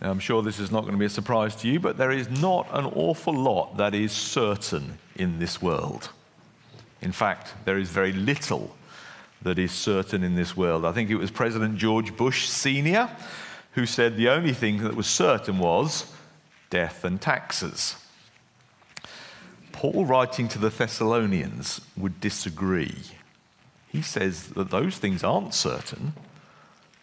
I'm sure this is not going to be a surprise to you, but there is not an awful lot that is certain in this world. In fact, there is very little that is certain in this world. I think it was President George Bush Sr. who said the only thing that was certain was death and taxes. Paul, writing to the Thessalonians, would disagree. He says that those things aren't certain,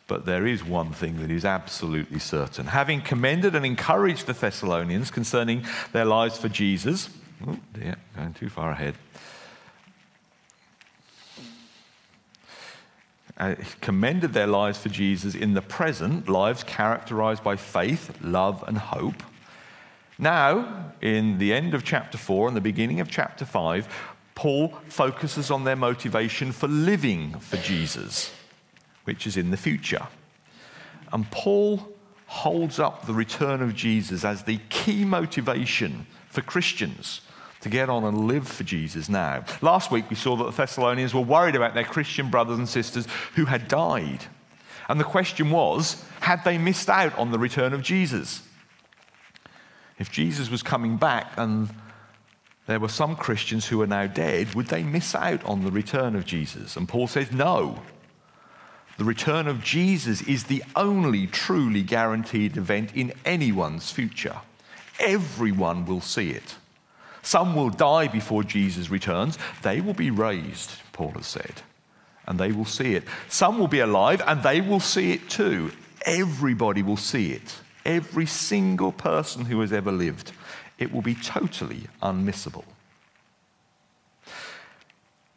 but there is one thing that is absolutely certain. Having commended and encouraged the Thessalonians concerning their lives for Jesus, oh dear, going too far ahead. Uh, commended their lives for Jesus in the present, lives characterized by faith, love, and hope. Now, in the end of chapter 4 and the beginning of chapter 5, Paul focuses on their motivation for living for Jesus, which is in the future. And Paul holds up the return of Jesus as the key motivation for Christians to get on and live for Jesus now. Last week we saw that the Thessalonians were worried about their Christian brothers and sisters who had died. And the question was had they missed out on the return of Jesus? If Jesus was coming back and there were some Christians who are now dead, would they miss out on the return of Jesus? And Paul says, no. The return of Jesus is the only truly guaranteed event in anyone's future. Everyone will see it. Some will die before Jesus returns. They will be raised, Paul has said, and they will see it. Some will be alive and they will see it too. Everybody will see it. Every single person who has ever lived. It will be totally unmissable.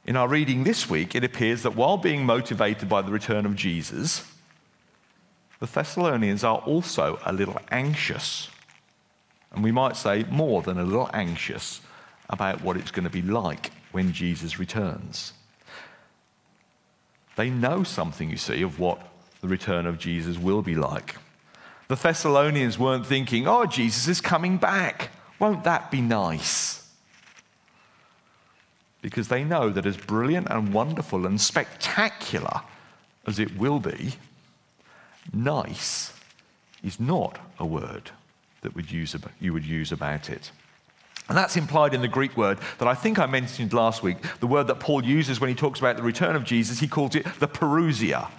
In our reading this week, it appears that while being motivated by the return of Jesus, the Thessalonians are also a little anxious and we might say more than a little anxious about what it's going to be like when Jesus returns. They know something, you see, of what the return of Jesus will be like. The Thessalonians weren't thinking, oh, Jesus is coming back. Won't that be nice? Because they know that as brilliant and wonderful and spectacular as it will be, nice is not a word that would use, you would use about it. And that's implied in the Greek word that I think I mentioned last week, the word that Paul uses when he talks about the return of Jesus. He calls it the parousia.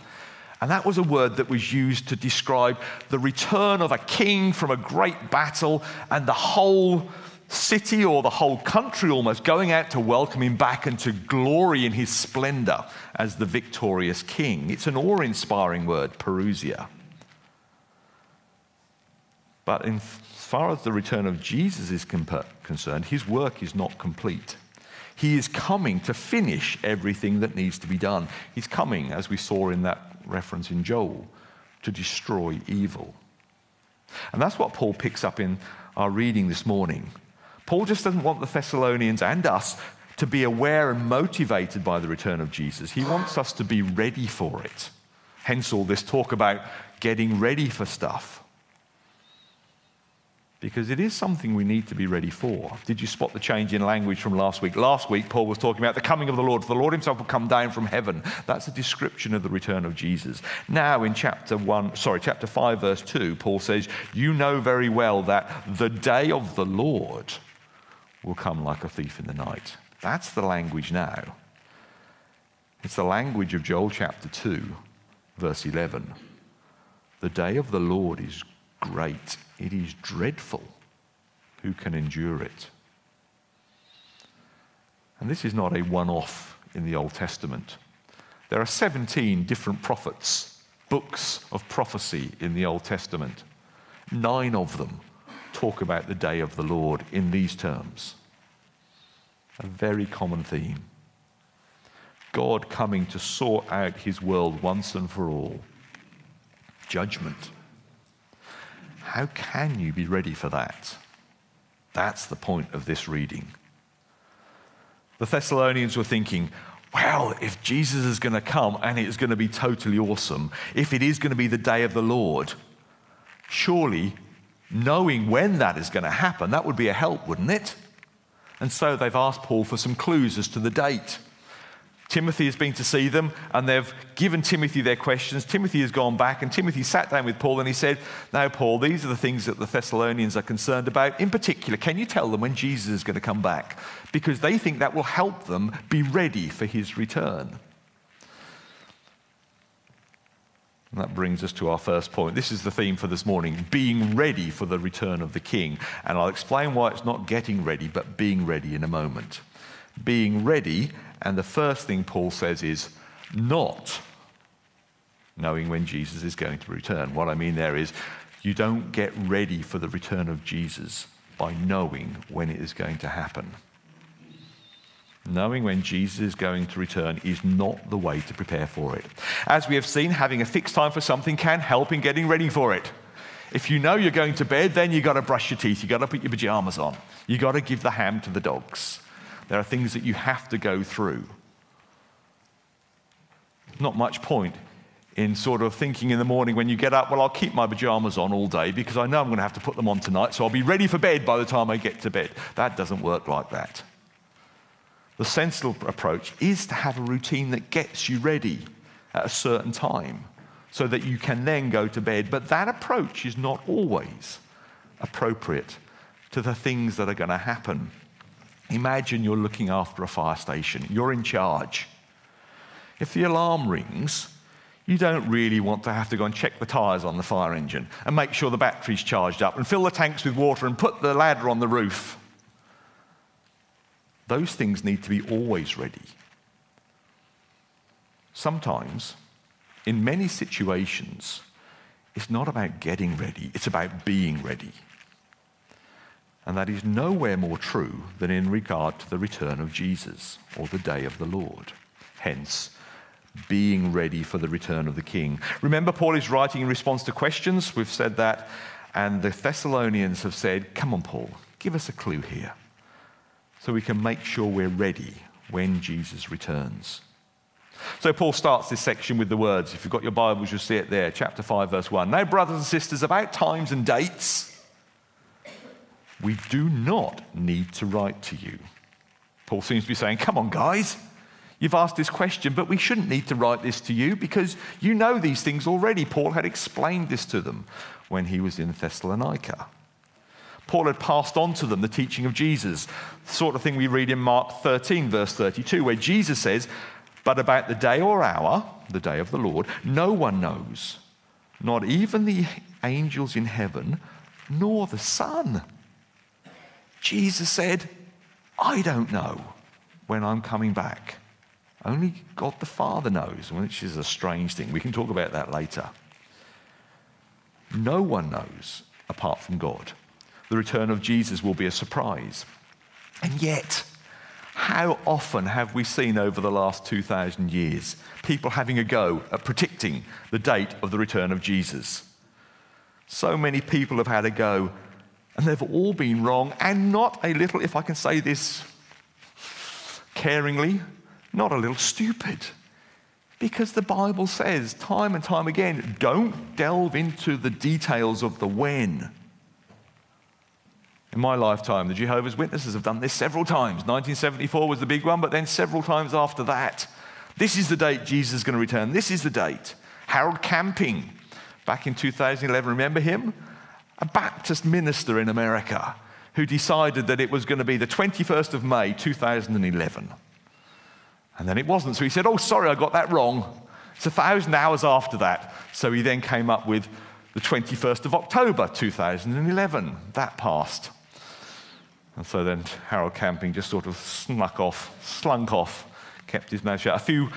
And that was a word that was used to describe the return of a king from a great battle and the whole city or the whole country almost going out to welcome him back and to glory in his splendor as the victorious king. It's an awe inspiring word, parousia. But in, as far as the return of Jesus is concerned, his work is not complete. He is coming to finish everything that needs to be done. He's coming, as we saw in that reference in Joel, to destroy evil. And that's what Paul picks up in our reading this morning. Paul just doesn't want the Thessalonians and us to be aware and motivated by the return of Jesus. He wants us to be ready for it. Hence, all this talk about getting ready for stuff because it is something we need to be ready for. Did you spot the change in language from last week? Last week, Paul was talking about the coming of the Lord. For the Lord himself will come down from heaven. That's a description of the return of Jesus. Now, in chapter 1, sorry, chapter 5, verse 2, Paul says, You know very well that the day of the Lord will come like a thief in the night. That's the language now. It's the language of Joel chapter 2, verse 11. The day of the Lord is great it is dreadful. Who can endure it? And this is not a one off in the Old Testament. There are 17 different prophets, books of prophecy in the Old Testament. Nine of them talk about the day of the Lord in these terms. A very common theme. God coming to sort out his world once and for all. Judgment. How can you be ready for that? That's the point of this reading. The Thessalonians were thinking, well, if Jesus is going to come and it's going to be totally awesome, if it is going to be the day of the Lord, surely knowing when that is going to happen, that would be a help, wouldn't it? And so they've asked Paul for some clues as to the date. Timothy has been to see them and they've given Timothy their questions. Timothy has gone back and Timothy sat down with Paul and he said, Now, Paul, these are the things that the Thessalonians are concerned about. In particular, can you tell them when Jesus is going to come back? Because they think that will help them be ready for his return. And that brings us to our first point. This is the theme for this morning being ready for the return of the king. And I'll explain why it's not getting ready, but being ready in a moment. Being ready and the first thing Paul says is not knowing when Jesus is going to return. What I mean there is you don't get ready for the return of Jesus by knowing when it is going to happen. Knowing when Jesus is going to return is not the way to prepare for it. As we have seen, having a fixed time for something can help in getting ready for it. If you know you're going to bed, then you've got to brush your teeth, you've got to put your pajamas on, you've got to give the ham to the dogs. There are things that you have to go through. Not much point in sort of thinking in the morning when you get up, well, I'll keep my pajamas on all day because I know I'm going to have to put them on tonight, so I'll be ready for bed by the time I get to bed. That doesn't work like that. The sensible approach is to have a routine that gets you ready at a certain time so that you can then go to bed. But that approach is not always appropriate to the things that are going to happen. Imagine you're looking after a fire station, you're in charge. If the alarm rings, you don't really want to have to go and check the tyres on the fire engine and make sure the battery's charged up and fill the tanks with water and put the ladder on the roof. Those things need to be always ready. Sometimes, in many situations, it's not about getting ready, it's about being ready. And that is nowhere more true than in regard to the return of Jesus or the day of the Lord. Hence, being ready for the return of the King. Remember, Paul is writing in response to questions. We've said that. And the Thessalonians have said, Come on, Paul, give us a clue here so we can make sure we're ready when Jesus returns. So, Paul starts this section with the words. If you've got your Bibles, you'll see it there, chapter 5, verse 1. Now, brothers and sisters, about times and dates we do not need to write to you. Paul seems to be saying, Come on, guys. You've asked this question, but we shouldn't need to write this to you because you know these things already. Paul had explained this to them when he was in Thessalonica. Paul had passed on to them the teaching of Jesus, the sort of thing we read in Mark 13, verse 32, where Jesus says, But about the day or hour, the day of the Lord, no one knows, not even the angels in heaven, nor the Son Jesus said, I don't know when I'm coming back. Only God the Father knows, which is a strange thing. We can talk about that later. No one knows apart from God. The return of Jesus will be a surprise. And yet, how often have we seen over the last 2,000 years people having a go at predicting the date of the return of Jesus? So many people have had a go and they've all been wrong, and not a little, if I can say this caringly, not a little stupid. Because the Bible says time and time again, don't delve into the details of the when. In my lifetime, the Jehovah's Witnesses have done this several times. 1974 was the big one, but then several times after that. This is the date Jesus is going to return. This is the date. Harold Camping, back in 2011, remember him? a Baptist minister in America who decided that it was going to be the 21st of May 2011. And then it wasn't. So he said, Oh, sorry, I got that wrong. It's a thousand hours after that. So he then came up with the 21st of October 2011. That passed. And so then Harold Camping just sort of snuck off, slunk off, kept his mouth shut. A few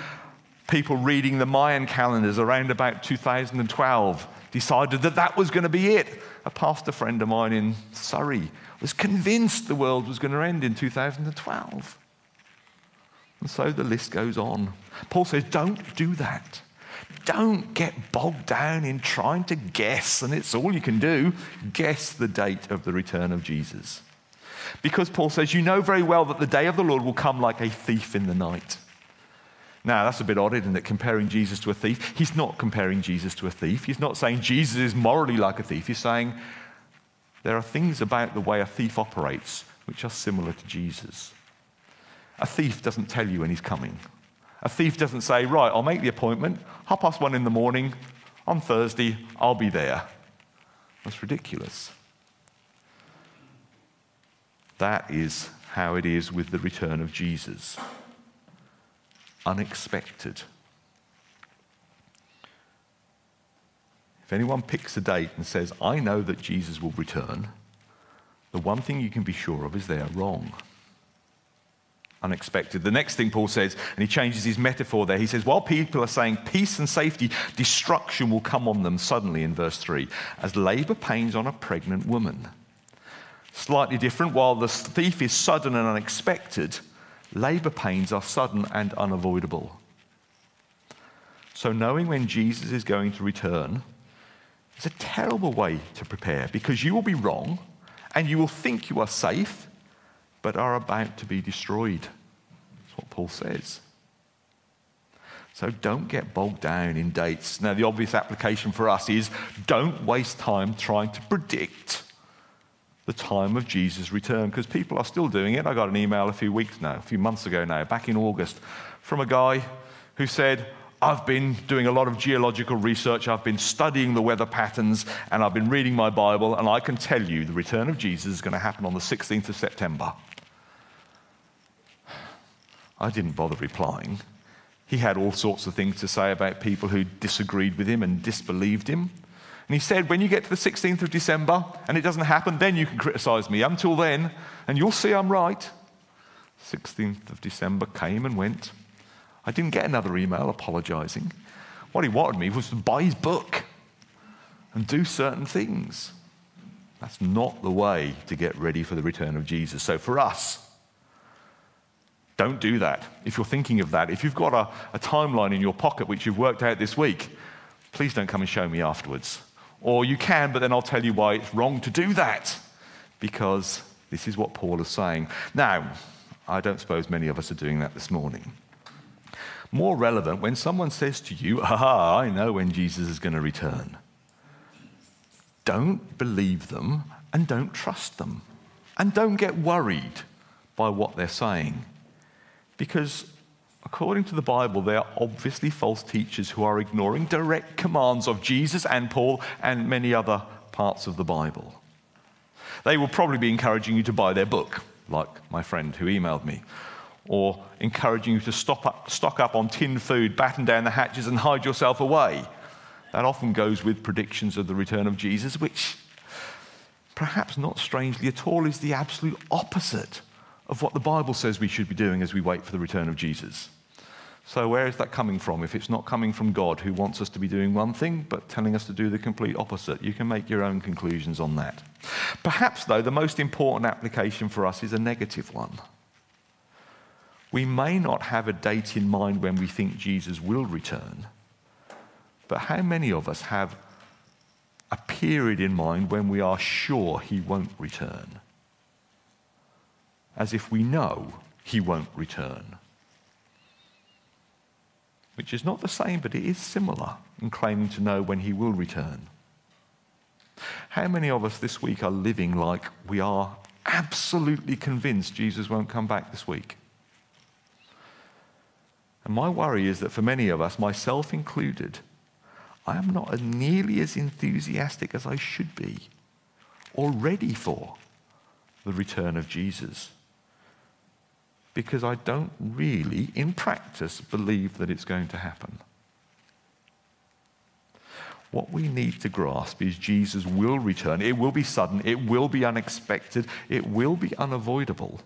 people reading the Mayan calendars around about 2012 decided that that was going to be it a pastor friend of mine in Surrey was convinced the world was going to end in 2012. And so the list goes on. Paul says, don't do that. Don't get bogged down in trying to guess, and it's all you can do guess the date of the return of Jesus. Because Paul says, You know very well that the day of the Lord will come like a thief in the night. Now, that's a bit odd, isn't it? Comparing Jesus to a thief. He's not comparing Jesus to a thief. He's not saying Jesus is morally like a thief. He's saying there are things about the way a thief operates which are similar to Jesus. A thief doesn't tell you when he's coming, A thief doesn't say, Right, I'll make the appointment, half past one in the morning, on Thursday, I'll be there. That's ridiculous. That is how it is with the return of Jesus. Unexpected. If anyone picks a date and says, I know that Jesus will return, the one thing you can be sure of is they are wrong. Unexpected. The next thing Paul says, and he changes his metaphor there, he says, While people are saying peace and safety, destruction will come on them suddenly in verse 3, as labor pains on a pregnant woman. Slightly different, while the thief is sudden and unexpected, labor pains are sudden and unavoidable. So, knowing when Jesus is going to return is a terrible way to prepare because you will be wrong and you will think you are safe, but are about to be destroyed. That's what Paul says. So don't get bogged down in dates. Now, the obvious application for us is don't waste time trying to predict the time of Jesus' return because people are still doing it. I got an email a few weeks now, a few months ago now, back in August, from a guy who said, I've been doing a lot of geological research, I've been studying the weather patterns, and I've been reading my Bible, and I can tell you the return of Jesus is going to happen on the 16th of September. I didn't bother replying. He had all sorts of things to say about people who disagreed with him and disbelieved him. And he said, when you get to the 16th of December and it doesn't happen, then you can criticize me. Until then, and you'll see I'm right. 16th of December came and went. I didn't get another email apologizing. What he wanted me was to buy his book and do certain things. That's not the way to get ready for the return of Jesus. So for us, don't do that. If you're thinking of that, if you've got a, a timeline in your pocket which you've worked out this week, please don't come and show me afterwards. Or you can, but then I'll tell you why it's wrong to do that. Because this is what Paul is saying. Now, I don't suppose many of us are doing that this morning more relevant when someone says to you, Aha, I know when Jesus is going to return. Don't believe them and don't trust them. And don't get worried by what they're saying. Because according to the Bible, they are obviously false teachers who are ignoring direct commands of Jesus and Paul and many other parts of the Bible. They will probably be encouraging you to buy their book, like my friend who emailed me, or encouraging you to stop up, stock up on tinned food, batten down the hatches, and hide yourself away. That often goes with predictions of the return of Jesus, which, perhaps not strangely at all, is the absolute opposite of what the Bible says we should be doing as we wait for the return of Jesus. So, where is that coming from? If it's not coming from God, who wants us to be doing one thing but telling us to do the complete opposite, you can make your own conclusions on that. Perhaps, though, the most important application for us is a negative one. We may not have a date in mind when we think Jesus will return, but how many of us have a period in mind when we are sure he won't return? As if we know he won't return. Which is not the same, but it is similar in claiming to know when he will return. How many of us this week are living like we are absolutely convinced Jesus won't come back this week? And my worry is that for many of us, myself included, I am not nearly as enthusiastic as I should be or ready for the return of Jesus. Because I don't really, in practice, believe that it's going to happen. What we need to grasp is Jesus will return. It will be sudden, it will be unexpected, it will be unavoidable.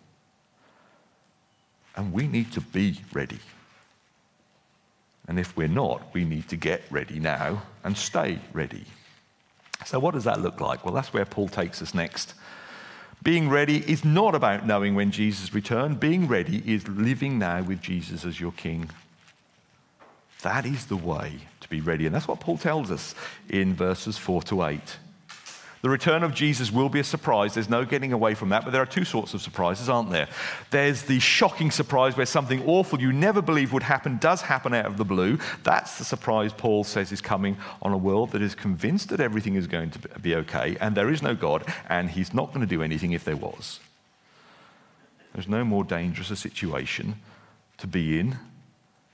And we need to be ready. And if we're not, we need to get ready now and stay ready. So, what does that look like? Well, that's where Paul takes us next. Being ready is not about knowing when Jesus returns. Being ready is living now with Jesus as your king. That is the way to be ready. And that's what Paul tells us in verses 4 to 8. The return of Jesus will be a surprise. There's no getting away from that. But there are two sorts of surprises, aren't there? There's the shocking surprise where something awful you never believed would happen does happen out of the blue. That's the surprise Paul says is coming on a world that is convinced that everything is going to be okay and there is no God and he's not going to do anything if there was. There's no more dangerous a situation to be in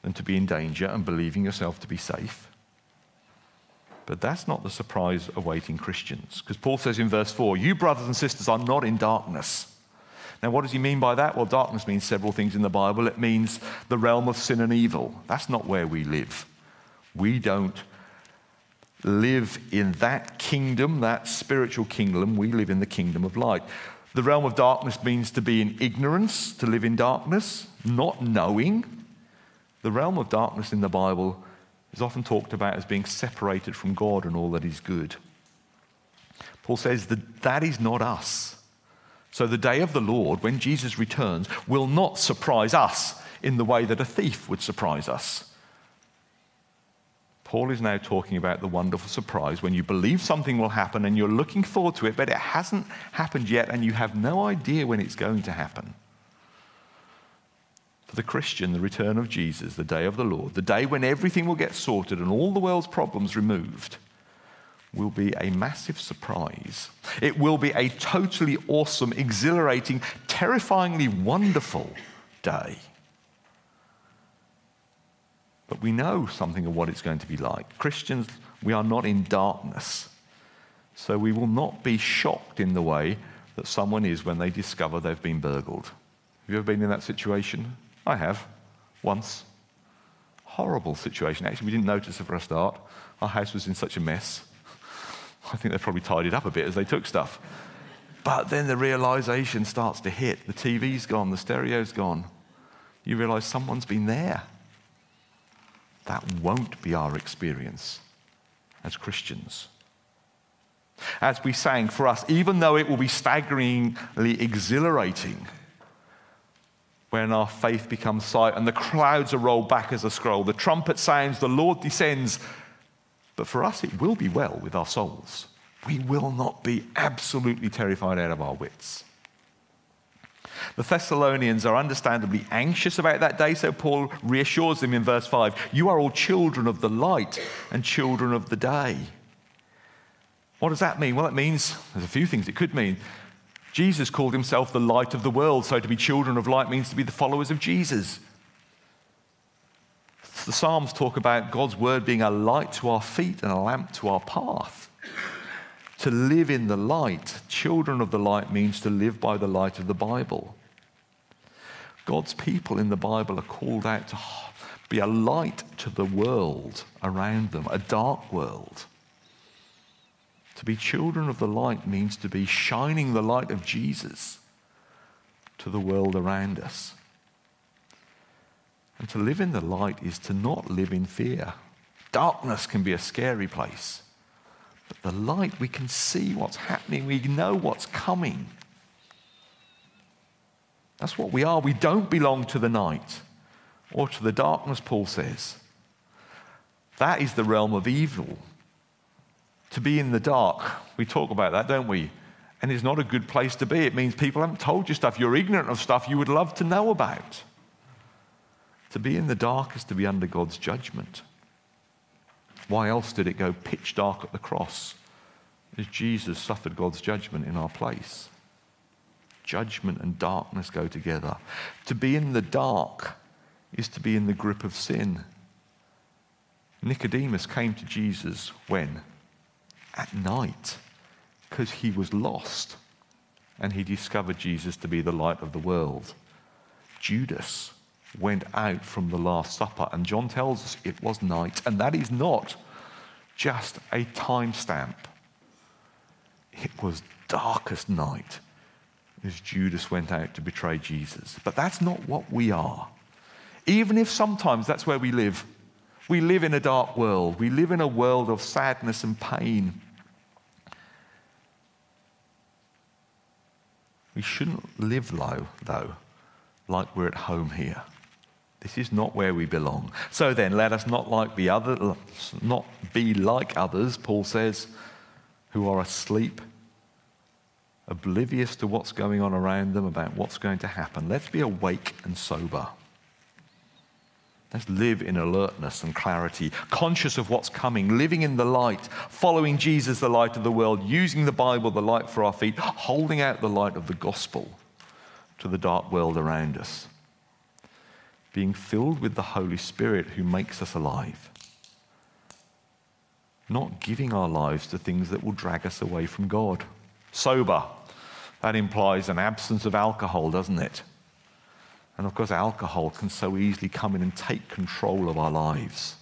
than to be in danger and believing yourself to be safe. But that's not the surprise awaiting Christians. Because Paul says in verse 4, You brothers and sisters are not in darkness. Now, what does he mean by that? Well, darkness means several things in the Bible. It means the realm of sin and evil. That's not where we live. We don't live in that kingdom, that spiritual kingdom. We live in the kingdom of light. The realm of darkness means to be in ignorance, to live in darkness, not knowing. The realm of darkness in the Bible is often talked about as being separated from God and all that is good. Paul says that that is not us. So the day of the Lord, when Jesus returns, will not surprise us in the way that a thief would surprise us. Paul is now talking about the wonderful surprise when you believe something will happen and you're looking forward to it, but it hasn't happened yet and you have no idea when it's going to happen. For the Christian, the return of Jesus, the day of the Lord, the day when everything will get sorted and all the world's problems removed, will be a massive surprise. It will be a totally awesome, exhilarating, terrifyingly wonderful day. But we know something of what it's going to be like. Christians, we are not in darkness. So we will not be shocked in the way that someone is when they discover they've been burgled. Have you ever been in that situation? I have, once. Horrible situation. Actually, we didn't notice it for a start. Our house was in such a mess. I think they probably tidied up a bit as they took stuff. But then the realization starts to hit. The TV's gone, the stereo's gone. You realize someone's been there. That won't be our experience as Christians. As we sang for us, even though it will be staggeringly exhilarating when our faith becomes sight and the clouds are rolled back as a scroll, the trumpet sounds, the Lord descends. But for us, it will be well with our souls. We will not be absolutely terrified out of our wits. The Thessalonians are understandably anxious about that day, so Paul reassures them in verse 5 You are all children of the light and children of the day. What does that mean? Well, it means there's a few things it could mean. Jesus called himself the light of the world, so to be children of light means to be the followers of Jesus. The Psalms talk about God's word being a light to our feet and a lamp to our path. To live in the light, children of the light, means to live by the light of the Bible. God's people in the Bible are called out to be a light to the world around them, a dark world. To be children of the light means to be shining the light of Jesus to the world around us. And to live in the light is to not live in fear. Darkness can be a scary place. But the light, we can see what's happening, we know what's coming. That's what we are. We don't belong to the night or to the darkness, Paul says. That is the realm of evil. To be in the dark, we talk about that, don't we? And it's not a good place to be. It means people haven't told you stuff. You're ignorant of stuff you would love to know about. To be in the dark is to be under God's judgment. Why else did it go pitch dark at the cross? As Jesus suffered God's judgment in our place judgment and darkness go together. To be in the dark is to be in the grip of sin. Nicodemus came to Jesus when? At night, because he was lost and he discovered Jesus to be the light of the world. Judas went out from the Last Supper, and John tells us it was night, and that is not just a time stamp. It was darkest night as Judas went out to betray Jesus. But that's not what we are. Even if sometimes that's where we live. We live in a dark world, we live in a world of sadness and pain. We shouldn't live low, though, like we're at home here. This is not where we belong. So then, let us not like the other, not be like others, Paul says, who are asleep oblivious to what's going on around them, about what's going to happen. Let's be awake and sober. Let's live in alertness and clarity, conscious of what's coming, living in the light, following Jesus, the light of the world, using the Bible, the light for our feet, holding out the light of the gospel to the dark world around us. being filled with the Holy Spirit who makes us alive. Not giving our lives to things that will drag us away from God. Sober. That implies an absence of alcohol, doesn't it? And of course, alcohol can so easily come in and take control of our lives.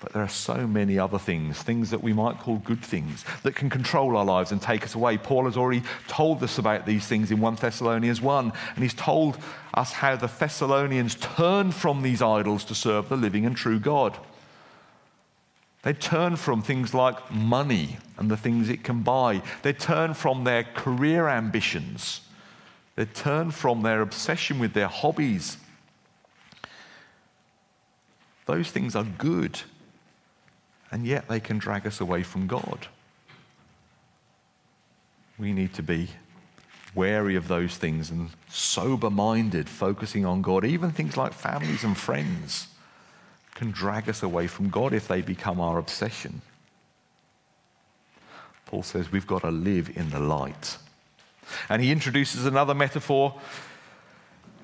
But there are so many other things, things that we might call good things, that can control our lives and take us away. Paul has already told us about these things in 1 Thessalonians 1, and he's told us how the Thessalonians turned from these idols to serve the living and true God. They turn from things like money and the things it can buy. They turn from their career ambitions. They turn from their obsession with their hobbies. Those things are good and yet they can drag us away from God. We need to be wary of those things and sober minded, focusing on God. Even things like families and friends can drag us away from God if they become our obsession. Paul says we've got to live in the light. And he introduces another metaphor.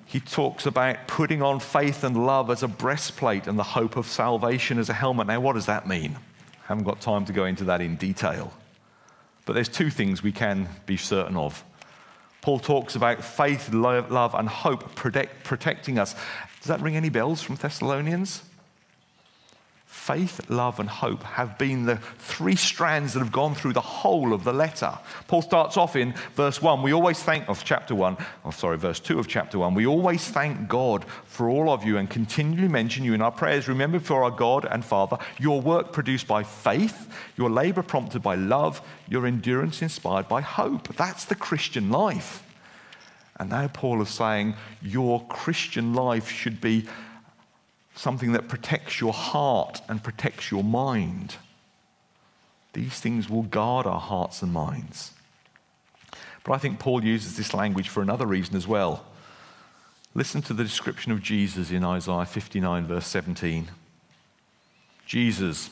He talks about putting on faith and love as a breastplate and the hope of salvation as a helmet. Now, what does that mean? I haven't got time to go into that in detail. But there's two things we can be certain of. Paul talks about faith, love, and hope protect, protecting us. Does that ring any bells from Thessalonians? Faith, love, and hope have been the three strands that have gone through the whole of the letter. Paul starts off in verse 1. We always thank, of chapter 1, oh, sorry, verse 2 of chapter 1. We always thank God for all of you and continually mention you in our prayers. Remember for our God and Father, your work produced by faith, your labor prompted by love, your endurance inspired by hope. That's the Christian life. And now Paul is saying your Christian life should be something that protects your heart and protects your mind. These things will guard our hearts and minds. But I think Paul uses this language for another reason as well. Listen to the description of Jesus in Isaiah 59, verse 17. Jesus,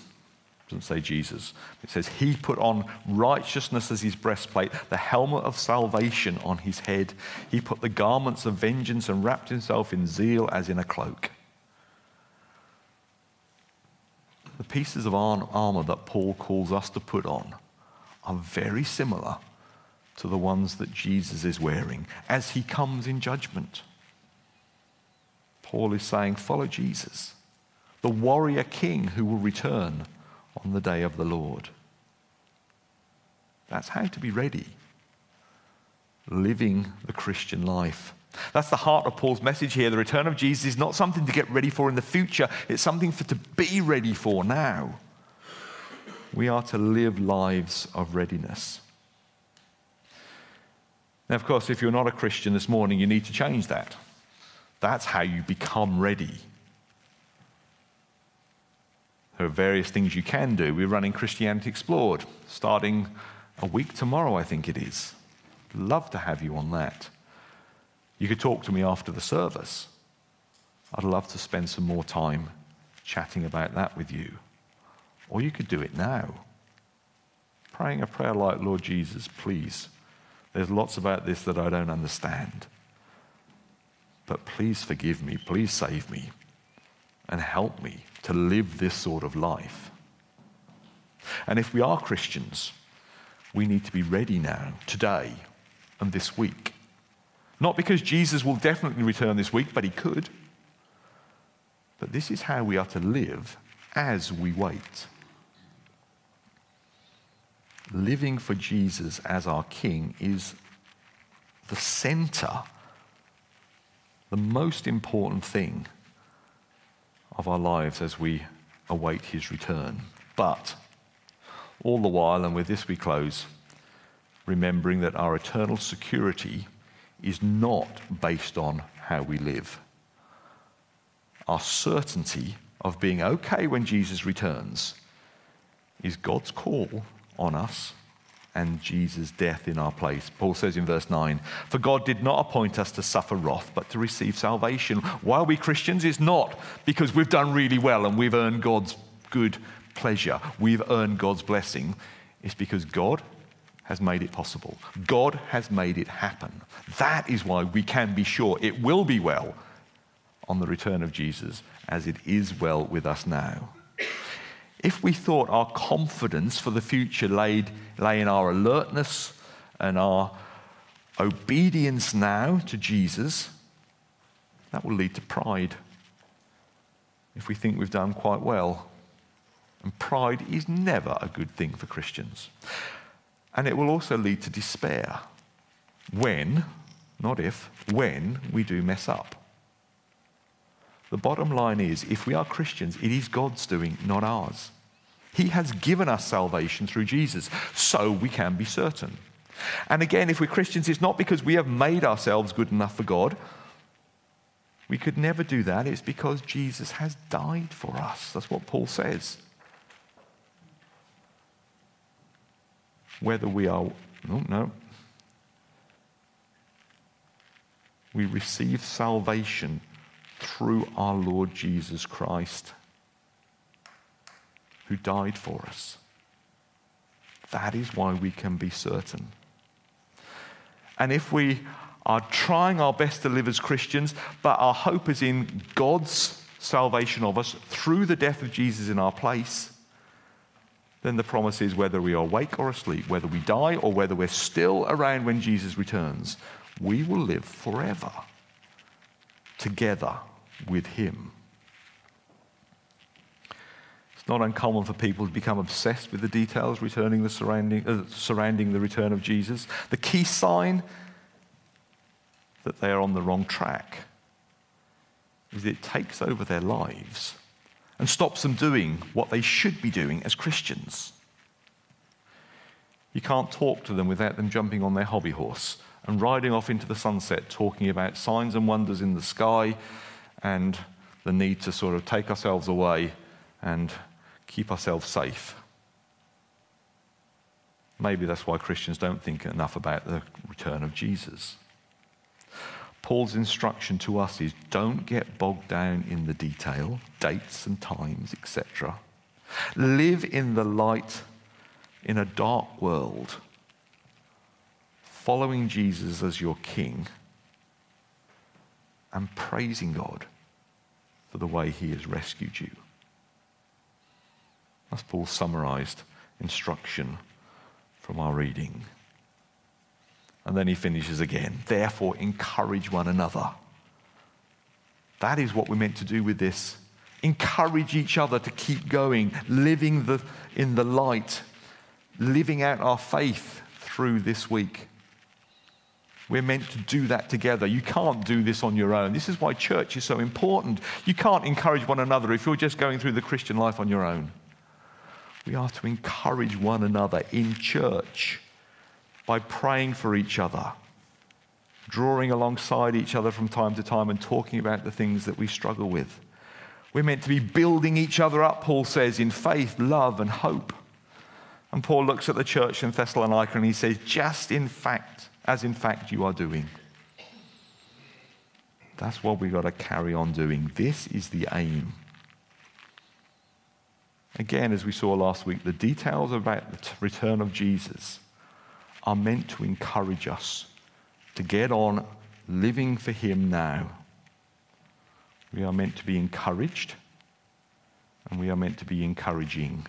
doesn't say Jesus, it says, He put on righteousness as his breastplate, the helmet of salvation on his head. He put the garments of vengeance and wrapped himself in zeal as in a cloak. The pieces of armor that Paul calls us to put on are very similar to the ones that Jesus is wearing as he comes in judgment. Paul is saying, Follow Jesus, the warrior king who will return on the day of the Lord. That's how to be ready, living the Christian life. That's the heart of Paul's message here. The return of Jesus is not something to get ready for in the future, it's something for to be ready for now. We are to live lives of readiness. Now, of course, if you're not a Christian this morning, you need to change that. That's how you become ready. There are various things you can do. We're running Christianity Explored, starting a week tomorrow, I think it is. Love to have you on that. You could talk to me after the service. I'd love to spend some more time chatting about that with you. Or you could do it now. Praying a prayer like, Lord Jesus, please. There's lots about this that I don't understand. But please forgive me, please save me, and help me to live this sort of life. And if we are Christians, we need to be ready now, today, and this week not because Jesus will definitely return this week, but he could. But this is how we are to live as we wait. Living for Jesus as our King is the center, the most important thing of our lives as we await his return. But all the while, and with this we close, remembering that our eternal security is not based on how we live. Our certainty of being okay when Jesus returns is God's call on us and Jesus' death in our place. Paul says in verse 9, For God did not appoint us to suffer wrath, but to receive salvation. Why are we Christians? It's not because we've done really well and we've earned God's good pleasure, we've earned God's blessing. It's because God has made it possible. God has made it happen. That is why we can be sure it will be well on the return of Jesus as it is well with us now. If we thought our confidence for the future laid, lay in our alertness and our obedience now to Jesus, that will lead to pride. If we think we've done quite well. And pride is never a good thing for Christians. And it will also lead to despair when, not if, when we do mess up. The bottom line is if we are Christians, it is God's doing, not ours. He has given us salvation through Jesus, so we can be certain. And again, if we're Christians, it's not because we have made ourselves good enough for God. We could never do that. It's because Jesus has died for us. That's what Paul says. Whether we are, no, no. We receive salvation through our Lord Jesus Christ, who died for us. That is why we can be certain. And if we are trying our best to live as Christians, but our hope is in God's salvation of us through the death of Jesus in our place, then the promise is whether we are awake or asleep, whether we die or whether we're still around when Jesus returns, we will live forever together with Him. It's not uncommon for people to become obsessed with the details returning the surrounding, uh, surrounding the return of Jesus. The key sign that they are on the wrong track is it takes over their lives and stops them doing what they should be doing as Christians. You can't talk to them without them jumping on their hobby horse and riding off into the sunset, talking about signs and wonders in the sky and the need to sort of take ourselves away and keep ourselves safe. Maybe that's why Christians don't think enough about the return of Jesus. Paul's instruction to us is don't get bogged down in the detail, dates and times, etc. Live in the light in a dark world, following Jesus as your king and praising God for the way he has rescued you. That's Paul's summarized instruction from our reading. And then he finishes again. Therefore, encourage one another. That is what we're meant to do with this. Encourage each other to keep going, living the, in the light, living out our faith through this week. We're meant to do that together. You can't do this on your own. This is why church is so important. You can't encourage one another if you're just going through the Christian life on your own. We are to encourage one another in church by praying for each other, drawing alongside each other from time to time and talking about the things that we struggle with. We're meant to be building each other up, Paul says, in faith, love, and hope. And Paul looks at the church in Thessalonica and he says, just in fact, as in fact you are doing. That's what we've got to carry on doing. This is the aim. Again, as we saw last week, the details about the return of Jesus are meant to encourage us to get on living for Him now. We are meant to be encouraged and we are meant to be encouraging.